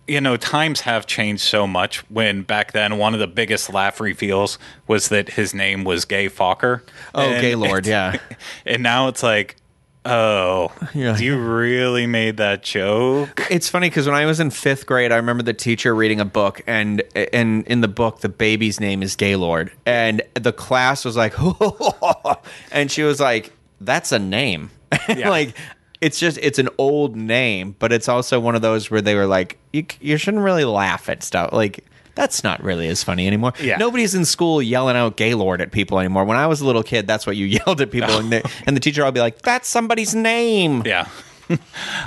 Speaker 1: you know, times have changed so much. When back then, one of the biggest laugh reveals was that his name was Gay Focker.
Speaker 2: Oh, Gaylord, yeah. [laughs]
Speaker 1: And now it's like, oh,
Speaker 2: Yeah.
Speaker 1: you really made that joke?
Speaker 2: It's funny because when I was in fifth grade, I remember the teacher reading a book, and and in the book, the baby's name is Gaylord, and the class was like, [laughs] and she was like, "That's a name." [laughs]
Speaker 1: Yeah.
Speaker 2: like, it's just it's an old name, but it's also one of those where they were like, "You you shouldn't really laugh at stuff like." That's not really as funny anymore.
Speaker 1: Yeah.
Speaker 2: Nobody's in school yelling out Gaylord at people anymore. When I was a little kid, that's what you [laughs] yelled at people, and, the, and the teacher would be like, "That's somebody's name."
Speaker 1: Yeah. [laughs]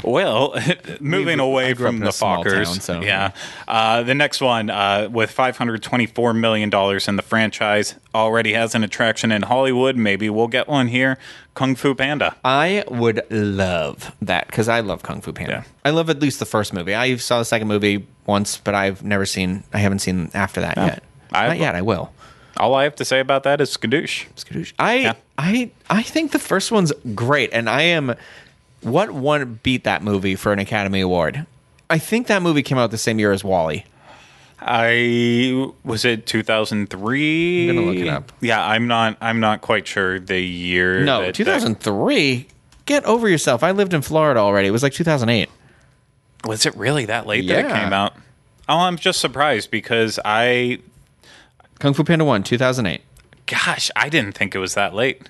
Speaker 1: Well, [laughs] moving away
Speaker 2: I grew up
Speaker 1: from the Fockers,
Speaker 2: town, so-
Speaker 1: yeah. Uh, the next one, uh, with five hundred twenty-four million dollars in the franchise, already has an attraction in Hollywood. Maybe we'll get one here. Kung Fu Panda.
Speaker 2: I would love that because I love Kung Fu Panda.
Speaker 1: Yeah.
Speaker 2: I love at least the first movie. I saw the second movie once, but I've never seen. I haven't seen after that yet.
Speaker 1: I-
Speaker 2: Not yet. I will.
Speaker 1: All I have to say about that is skadoosh.
Speaker 2: Skadoosh. I
Speaker 1: Yeah.
Speaker 2: I I think the first one's great, and I am. What one beat that movie for an Academy Award? I think that movie came out the same year as WALL-E.
Speaker 1: I was it two thousand three.
Speaker 2: I'm gonna look it up.
Speaker 1: Yeah, I'm not. I'm not quite sure the year.
Speaker 2: No,
Speaker 1: that-
Speaker 2: two thousand three. Get over yourself. I lived in Florida already. It was like two thousand eight.
Speaker 1: was it really that late that it
Speaker 2: Yeah.
Speaker 1: came out? Oh, I'm just surprised because I,
Speaker 2: Kung Fu Panda one, two thousand eight.
Speaker 1: gosh, I didn't think it was that late.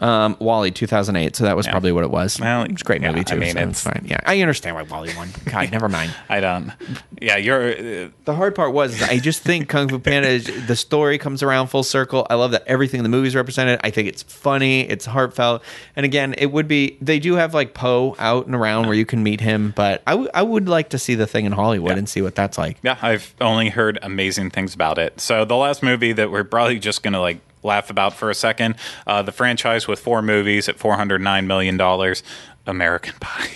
Speaker 2: Um, WALL-E, 2008. So that was probably what it was.
Speaker 1: Well,
Speaker 2: it's a great
Speaker 1: yeah,
Speaker 2: movie
Speaker 1: I
Speaker 2: too.
Speaker 1: mean,
Speaker 2: so
Speaker 1: it's-
Speaker 2: it's fine. Yeah, I understand why WALL-E won. [laughs] God, never mind.
Speaker 1: I don't. Yeah, you're. Uh,
Speaker 2: The hard part was I just think Kung Fu Panda is the story comes around full circle. I love that everything in the movie is represented. I think it's funny, it's heartfelt, and again, it would be they do have like Po out and around where you can meet him, but I, w- I would like to see the thing in Hollywood and see what that's like.
Speaker 1: yeah, I've only heard amazing things about it. So the last movie that we're probably just gonna like laugh about for a second, uh, the franchise with four movies at four hundred nine million dollars, American [laughs] Pie.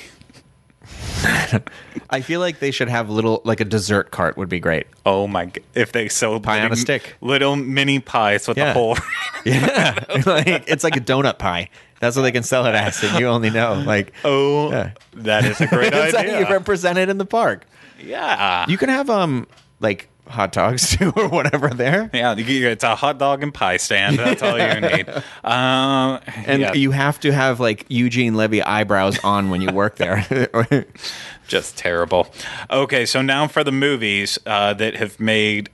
Speaker 2: I feel like they should have little like a dessert cart would be great.
Speaker 1: Oh my! If they sold
Speaker 2: Pie on a
Speaker 1: little-
Speaker 2: stick.
Speaker 1: little mini pies with
Speaker 2: Yeah.
Speaker 1: the whole. [laughs] [laughs]
Speaker 2: Yeah, like, it's like a donut pie. That's what they can sell it as, and you only know like
Speaker 1: oh,
Speaker 2: Yeah.
Speaker 1: that is a great
Speaker 2: how you
Speaker 1: idea.
Speaker 2: represent it in the park.
Speaker 1: yeah,
Speaker 2: You can have um like hot dogs [laughs] too or whatever there.
Speaker 1: yeah. It's a hot dog and pie stand. That's all you need. Um,
Speaker 2: And
Speaker 1: yeah,
Speaker 2: you have to have like Eugene Levy eyebrows on when you work there. [laughs]
Speaker 1: just terrible. Okay, so now for the movies uh, that have made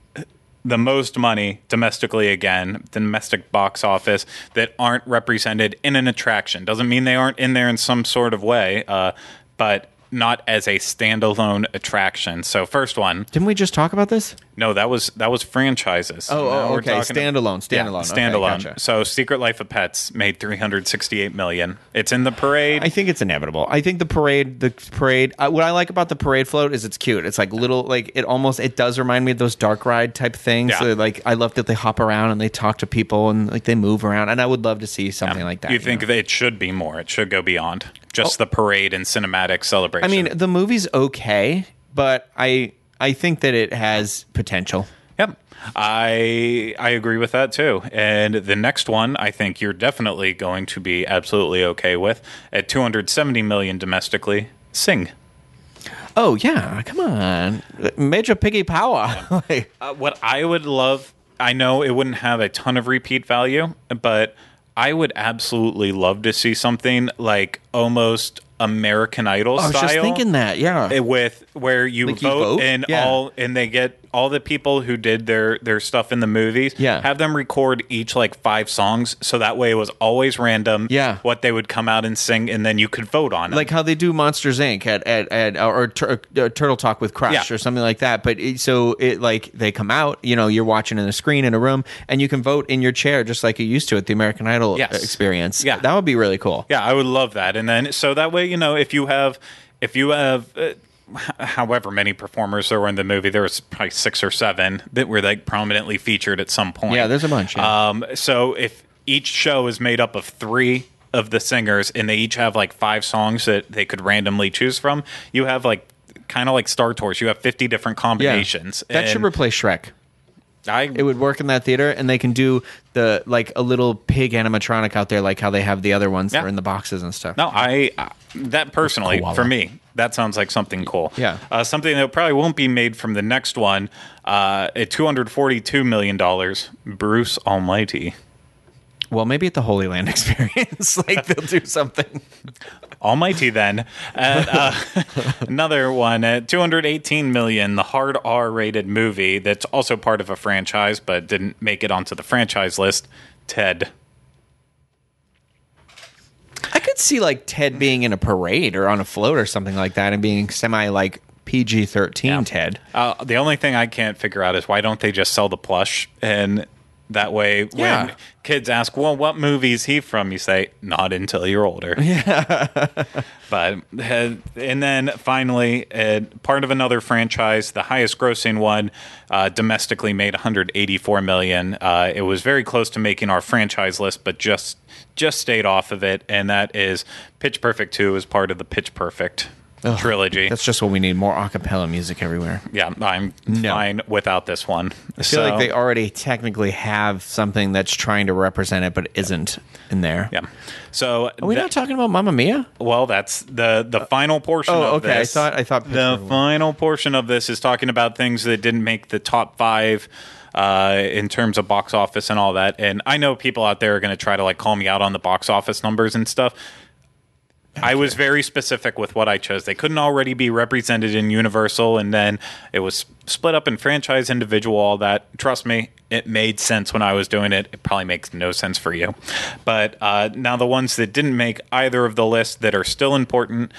Speaker 1: the most money domestically again, the domestic box office that aren't represented in an attraction. Doesn't mean they aren't in there in some sort of way, uh, but not as a standalone attraction. So first one,
Speaker 2: Didn't we just talk about this?
Speaker 1: No, that was that was franchises.
Speaker 2: Oh, oh okay.
Speaker 1: talking-
Speaker 2: Standalone.
Speaker 1: Yeah,
Speaker 2: Standalone. Okay,
Speaker 1: standalone.
Speaker 2: gotcha.
Speaker 1: So Secret Life of Pets made 368 million. It's in the parade.
Speaker 2: I think it's inevitable. I think the parade, the parade. Uh, what I like about the parade float is it's cute. It's like little, like it almost. It does remind me of those dark ride type things.
Speaker 1: Yeah.
Speaker 2: So, like I love that they hop around and they talk to people and like they move around. And I would love to see something like that.
Speaker 1: You think
Speaker 2: know?
Speaker 1: that it should be more? It should go beyond just the parade and cinematic celebration.
Speaker 2: I mean, the movie's okay, but I I think that it has potential.
Speaker 1: yep. I I agree with that too. And the next one, I think you're definitely going to be absolutely okay with at 270 million domestically. Sing.
Speaker 2: Oh yeah, come on, Major Piggy Power. [laughs]
Speaker 1: Uh, what I would love, I know it wouldn't have a ton of repeat value, but I would absolutely love to see something like almost American Idol
Speaker 2: I was
Speaker 1: style.
Speaker 2: just thinking that. Yeah,
Speaker 1: eh, with where you
Speaker 2: Like you
Speaker 1: vote,
Speaker 2: vote?
Speaker 1: and
Speaker 2: Yeah.
Speaker 1: all and they get all the people who did their their stuff in the movies
Speaker 2: Yeah.
Speaker 1: have them record each like five songs so that way it was always random
Speaker 2: Yeah.
Speaker 1: what they would come out and sing and then you could vote on it
Speaker 2: like how they do Monsters Inc. at at, at or tur- uh, Turtle Talk with Crush
Speaker 1: Yeah.
Speaker 2: or something like that. But it, so it like they come out, you know, you're watching in a screen in a room, and you can vote in your chair just like you used to at the American Idol
Speaker 1: Yes.
Speaker 2: uh, experience.
Speaker 1: Yeah.
Speaker 2: that would be really cool.
Speaker 1: Yeah, I would love that. And then so that way, you know, if you have if you have uh, however many performers there were in the movie, there was probably six or seven that were like prominently featured at some point.
Speaker 2: Yeah, there's a bunch, yeah.
Speaker 1: Um, so if each show is made up of three of the singers and they each have like five songs that they could randomly choose from, you have like kind of like Star Tours. You have 50 different
Speaker 2: Yeah.
Speaker 1: combinations.
Speaker 2: That should replace Shrek.
Speaker 1: I
Speaker 2: It would work in that theater, and they can do the like a little pig animatronic out there, like how they have the other ones that are in the boxes and stuff.
Speaker 1: No, I uh, that personally
Speaker 2: Koala.
Speaker 1: for me that sounds like something cool.
Speaker 2: Yeah.
Speaker 1: uh, something that probably won't be made from the next one. Uh, at two hundred forty-two million dollars, Bruce Almighty.
Speaker 2: Well, maybe at the Holy Land [laughs] experience, like they'll do something.
Speaker 1: Almighty then. And, uh, [laughs] another one at 218 million, the hard R-rated movie that's also part of a franchise but didn't make it onto the franchise list. Ted.
Speaker 2: I could see like Ted being in a parade or on a float or something like that, and being semi like PG thirteen Ted.
Speaker 1: Uh, the only thing I can't figure out is why don't they just sell the plush and That way,
Speaker 2: Yeah.
Speaker 1: when kids ask, "Well, what movie is he from?" You say, "Not until you're older." Yeah. [laughs] but uh, and then finally, uh, part of another franchise, the highest-grossing one, uh, domestically made 184 million. Uh, it was very close to making our franchise list, but just just stayed off of it. And that is Pitch Perfect 2 is part of the Pitch Perfect trilogy.
Speaker 2: That's just what we need more a cappella music everywhere.
Speaker 1: yeah, I'm
Speaker 2: No.
Speaker 1: fine without this one.
Speaker 2: I feel like they already technically have something that's trying to represent it, but isn't in there.
Speaker 1: Yeah. So
Speaker 2: Are we
Speaker 1: that-
Speaker 2: not talking about Mamma Mia?
Speaker 1: well, that's the the final portion
Speaker 2: Oh,
Speaker 1: of
Speaker 2: okay.
Speaker 1: this.
Speaker 2: I thought I thought
Speaker 1: the final portion of this is talking about things that didn't make the top five uh, in terms of box office and all that. And I know people out there are going to try to like call me out on the box office numbers and stuff. I was very specific with what I chose. They couldn't already be represented in Universal, and then it was split up in franchise, individual, all that. Trust me, it made sense when I was doing it. It probably makes no sense for you. But uh, now the ones that didn't make either of the lists that are still important.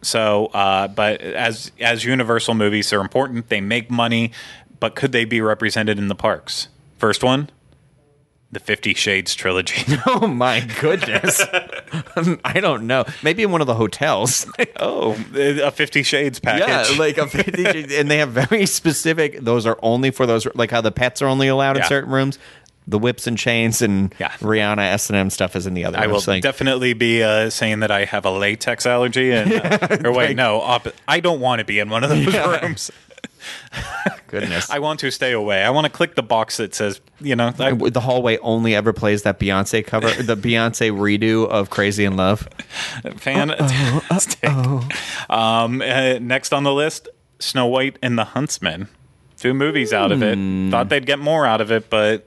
Speaker 1: So, uh, but as as Universal movies, they're important. They make money, but could they be represented in the parks? First one, the Fifty Shades trilogy. [laughs]
Speaker 2: Oh my goodness! [laughs] I don't know. Maybe in one of the hotels. [laughs]
Speaker 1: oh, a Fifty Shades package.
Speaker 2: Yeah, like a 50, Shades, and they have very specific. Those are only for those, like how the pets are only allowed in certain rooms. The whips and chains and
Speaker 1: Yeah.
Speaker 2: Rihanna S and M stuff is in the other.
Speaker 1: I will.
Speaker 2: Like,
Speaker 1: definitely be uh, saying that I have a latex allergy, and uh, or wait, no, op- I don't want to be in one of those
Speaker 2: Yeah.
Speaker 1: rooms. [laughs]
Speaker 2: goodness.
Speaker 1: I want to stay away. I want to click the box that says, you know, I,
Speaker 2: the hallway only ever plays that Beyonce cover, the [laughs] Beyonce redo of "Crazy in Love."
Speaker 1: fantastic. [laughs] Um, uh, next on the list, Snow White and the Huntsman. Two movies out of it.
Speaker 2: Hmm.
Speaker 1: Thought they'd get more out of it, but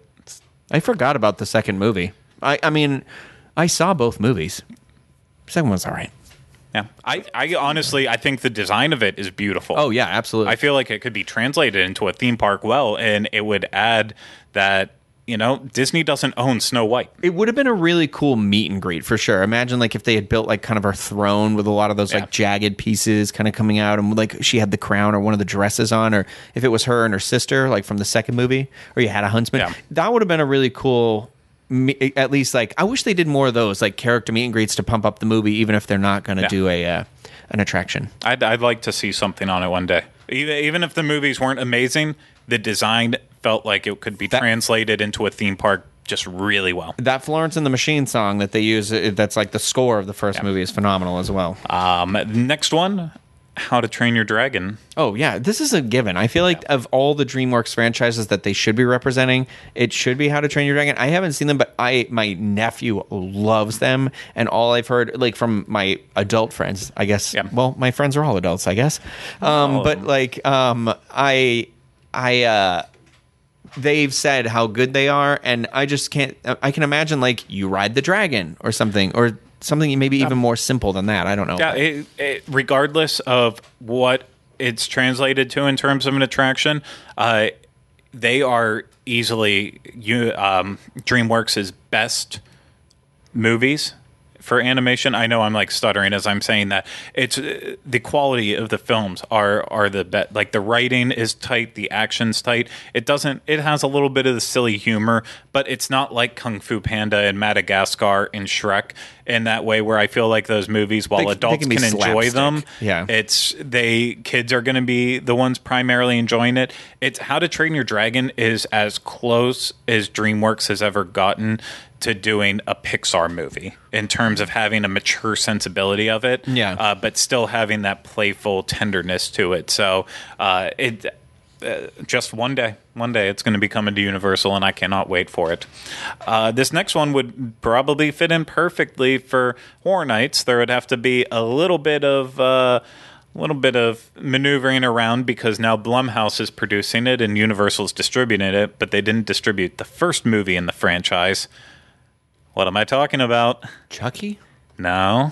Speaker 2: I forgot about the second movie. I, I mean, I saw both movies. Second one's all right.
Speaker 1: Yeah, I, I honestly, I think the design of it is beautiful.
Speaker 2: Oh yeah, absolutely.
Speaker 1: I feel like it could be translated into a theme park well, and it would add that you know Disney doesn't own Snow White.
Speaker 2: It would have been a really cool meet and greet for sure. Imagine like if they had built like kind of her throne with a lot of those
Speaker 1: Yeah.
Speaker 2: like jagged pieces kind of coming out, and like she had the crown or one of the dresses on, or if it was her and her sister like from the second movie, or you had a huntsman.
Speaker 1: Yeah.
Speaker 2: That would have been a really cool. Me- At least like I wish they did more of those like character meet and greets to pump up the movie, even if they're not going to
Speaker 1: Yeah.
Speaker 2: do a uh, an attraction.
Speaker 1: I'd, I'd like to see something on it one day. Even even if the movies weren't amazing, the design felt like it could be
Speaker 2: That-
Speaker 1: translated into a theme park just really well.
Speaker 2: That Florence and the Machine song that they use, uh, that's like the score of the first movie, is phenomenal as well.
Speaker 1: Um, next one, How to Train Your Dragon.
Speaker 2: Oh yeah, this is a given. I feel like of all the DreamWorks franchises that they should be representing, it should be How to Train Your Dragon. I haven't seen them, but I my nephew loves them, and all I've heard, like from my adult friends, I guess.
Speaker 1: Yeah.
Speaker 2: Well, my friends are all adults, I guess. Um,
Speaker 1: Oh.
Speaker 2: But like, um, I, I, uh, they've said how good they are, and I just can't. I can imagine like you ride the dragon or something, or something maybe even more simple than that. I don't know.
Speaker 1: Yeah, it, it, regardless of what it's translated to in terms of an attraction, uh, they are easily you um, DreamWorks' best movies for animation. I know I'm like stuttering as I'm saying that. It's uh, the quality of the films are are the best. Like the writing is tight, the action's tight. It doesn't. It has a little bit of the silly humor, but it's not like Kung Fu Panda and Madagascar and Shrek in that way where I feel like those movies, while
Speaker 2: They- they
Speaker 1: adults
Speaker 2: can
Speaker 1: can, enjoy them,
Speaker 2: Yeah.
Speaker 1: it's they kids are going to be the ones primarily enjoying it. It's How to Train Your Dragon is as close as DreamWorks has ever gotten to doing a Pixar movie in terms of having a mature sensibility of it,
Speaker 2: Yeah.
Speaker 1: uh, but still having that playful tenderness to it. So uh, it. Uh, just one day, one day, it's going to be coming to Universal, and I cannot wait for it. Uh, this next one would probably fit in perfectly for Horror Nights. There would have to be a little bit of uh, a little bit of maneuvering around because now Blumhouse is producing it and Universal's distributing it, but they didn't distribute the first movie in the franchise. What am I talking about?
Speaker 2: Chucky,
Speaker 1: No,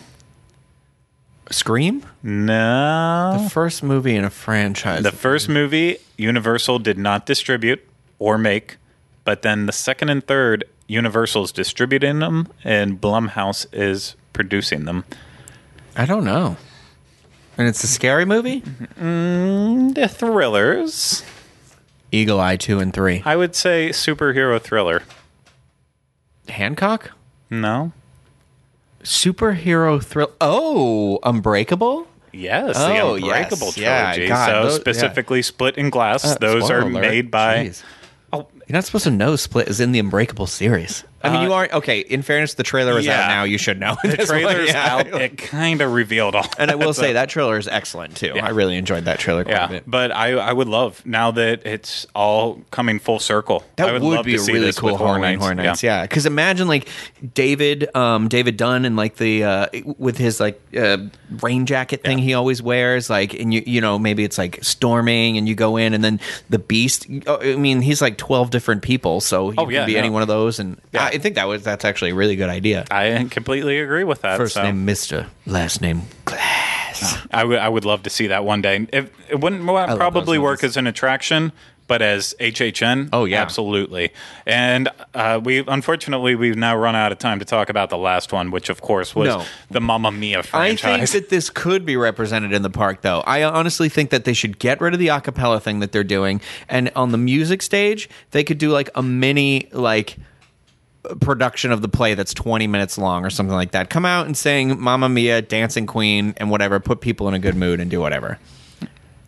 Speaker 2: Scream,
Speaker 1: no.
Speaker 2: the first movie in a franchise.
Speaker 1: The first movie, Universal did not distribute or make, but then the second and third, Universal's distributing them, and Blumhouse is producing them.
Speaker 2: I don't know. And it's a scary movie.
Speaker 1: Mm, the thrillers.
Speaker 2: Eagle Eye two and three.
Speaker 1: I would say superhero thriller.
Speaker 2: Hancock.
Speaker 1: No.
Speaker 2: Superhero thrill. Oh, Unbreakable.
Speaker 1: Yes,
Speaker 2: Oh,
Speaker 1: the Unbreakable
Speaker 2: yes. Yeah,
Speaker 1: trilogy.
Speaker 2: God,
Speaker 1: so
Speaker 2: those- yeah.
Speaker 1: specifically, Split in Glass.
Speaker 2: Uh,
Speaker 1: those are
Speaker 2: alert.
Speaker 1: made by.
Speaker 2: Jeez.
Speaker 1: Oh,
Speaker 2: You're not supposed to know Split is in the Unbreakable series. I mean,
Speaker 1: Uh,
Speaker 2: you are okay. In fairness, the trailer is
Speaker 1: yeah.
Speaker 2: out now. You should know.
Speaker 1: the [laughs]
Speaker 2: This one,
Speaker 1: trailer's
Speaker 2: yeah.
Speaker 1: out. It kind of revealed all.
Speaker 2: And I will
Speaker 1: so-
Speaker 2: say that trailer is excellent too. I really enjoyed that trailer quite a
Speaker 1: Yeah,
Speaker 2: bit.
Speaker 1: but I I would love now that it's all coming full circle.
Speaker 2: That
Speaker 1: I
Speaker 2: would,
Speaker 1: would, love
Speaker 2: be
Speaker 1: to
Speaker 2: a
Speaker 1: see
Speaker 2: really
Speaker 1: this
Speaker 2: cool
Speaker 1: with
Speaker 2: Horror Night, Horror Nights. Yeah, because imagine like David, um, David Dunn, and like the uh, with his like uh, rain jacket thing he always wears. Like, and you you know maybe it's like storming, and you go in, and then the Beast. oh, I mean, he's like twelve different people, so oh, you
Speaker 1: Oh,
Speaker 2: can
Speaker 1: yeah,
Speaker 2: be any one of those. And
Speaker 1: Yeah.
Speaker 2: I think that was that's actually a really good idea.
Speaker 1: I completely agree with that.
Speaker 2: First
Speaker 1: so
Speaker 2: name Mister, last name Glass.
Speaker 1: I would I would love to see that one day. If, it wouldn't probably work as an attraction, but as HHN,
Speaker 2: Oh, yeah.
Speaker 1: absolutely. And uh, we unfortunately we've now run out of time to talk about the last one, which of course was
Speaker 2: No.
Speaker 1: the Mamma Mia
Speaker 2: I think that [laughs] this could be represented in the park, though. I honestly think that they should get rid of the acapella thing that they're doing, and on the music stage, they could do like a mini like production of the play that's 20 minutes long or something like that. Come out and sing Mamma Mia, Dancing Queen, and whatever. Put people in a good mood and do whatever.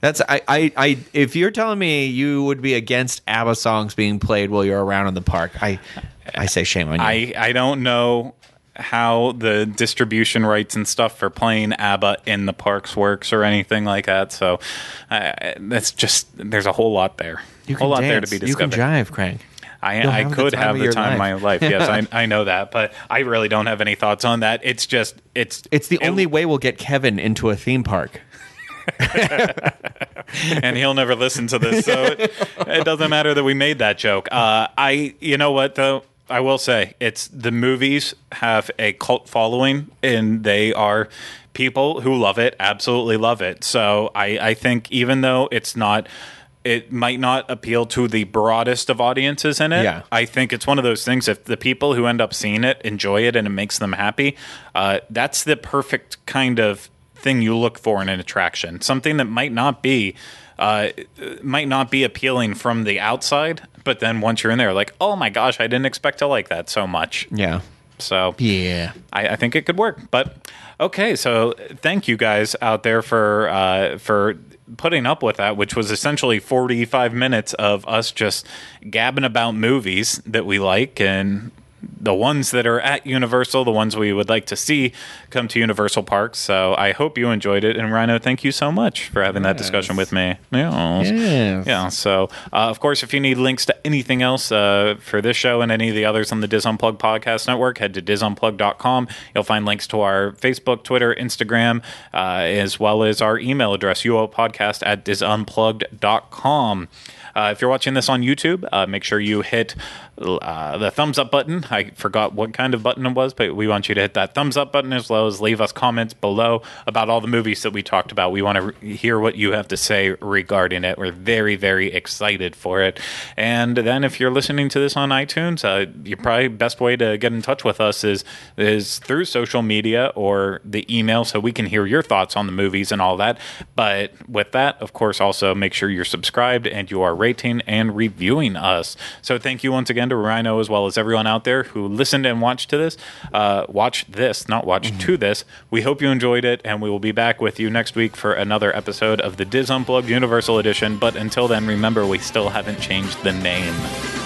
Speaker 2: That's I, I, I if you're telling me you would be against ABBA songs being played while you're around in the park, I I say shame on you.
Speaker 1: I I don't know how the distribution rights and stuff for playing ABBA in the parks works or anything like that. So uh, that's just there's a whole lot there.
Speaker 2: you
Speaker 1: whole lot
Speaker 2: dance.
Speaker 1: there to be discovered.
Speaker 2: You can jive, Craig.
Speaker 1: I, I could have the time of my life. Yes, I, [laughs] I know that, but I really don't have any thoughts on that. It's just it's
Speaker 2: It's the
Speaker 1: it-
Speaker 2: only way we'll get Kevin into a theme park. [laughs]
Speaker 1: and he'll never listen to this, so it, [laughs] it doesn't matter that we made that joke. Uh, I, you know what though, I will say it's the movies have a cult following, and they are people who love it, absolutely love it. So I, I think even though it's not. It might not appeal to the broadest of audiences in it.
Speaker 2: Yeah.
Speaker 1: I think it's one of those things. If the people who end up seeing it enjoy it and it makes them happy, uh, that's the perfect kind of thing you look for in an attraction. Something that might not be uh, might not be appealing from the outside, but then once you're in there, like, oh my gosh, I didn't expect to like that so much.
Speaker 2: Yeah.
Speaker 1: So
Speaker 2: Yeah.
Speaker 1: I, I think it could work. But okay, so thank you guys out there for uh, for putting up with that, which was essentially 45 minutes of us just gabbing about movies that we like and the ones that are at Universal, the ones we would like to see come to Universal Parks. So I hope you enjoyed it. And Rhino, thank you so much for having that discussion with me. Yes.
Speaker 2: Yes.
Speaker 1: Yeah. So, uh, of course, if you need links to anything else uh, for this show and any of the others on the DIS Unplugged podcast network, head to disunplugged.com. You'll find links to our Facebook, Twitter, Instagram, uh, as well as our email address, uopodcast at disunplugged.com. Uh, if you're watching this on YouTube, uh, make sure you hit uh, the thumbs up button. I forgot what kind of button it was, but we want you to hit that thumbs up button as well as leave us comments below about all the movies that we talked about. We want to re- hear what you have to say regarding it. We're very, very excited for it. And then if you're listening to this on iTunes, uh, your probably best way to get in touch with us is is through social media or the email, so we can hear your thoughts on the movies and all that. But with that, of course, also make sure you're subscribed and you are rating and reviewing us. So thank you once again to Rhino as well as everyone out there who listened and watched to this. Uh, watch this, not watch to this. We hope you enjoyed it, and we will be back with you next week for another episode of the DIS Unplugged Universal Edition. But until then, remember we still haven't changed the name.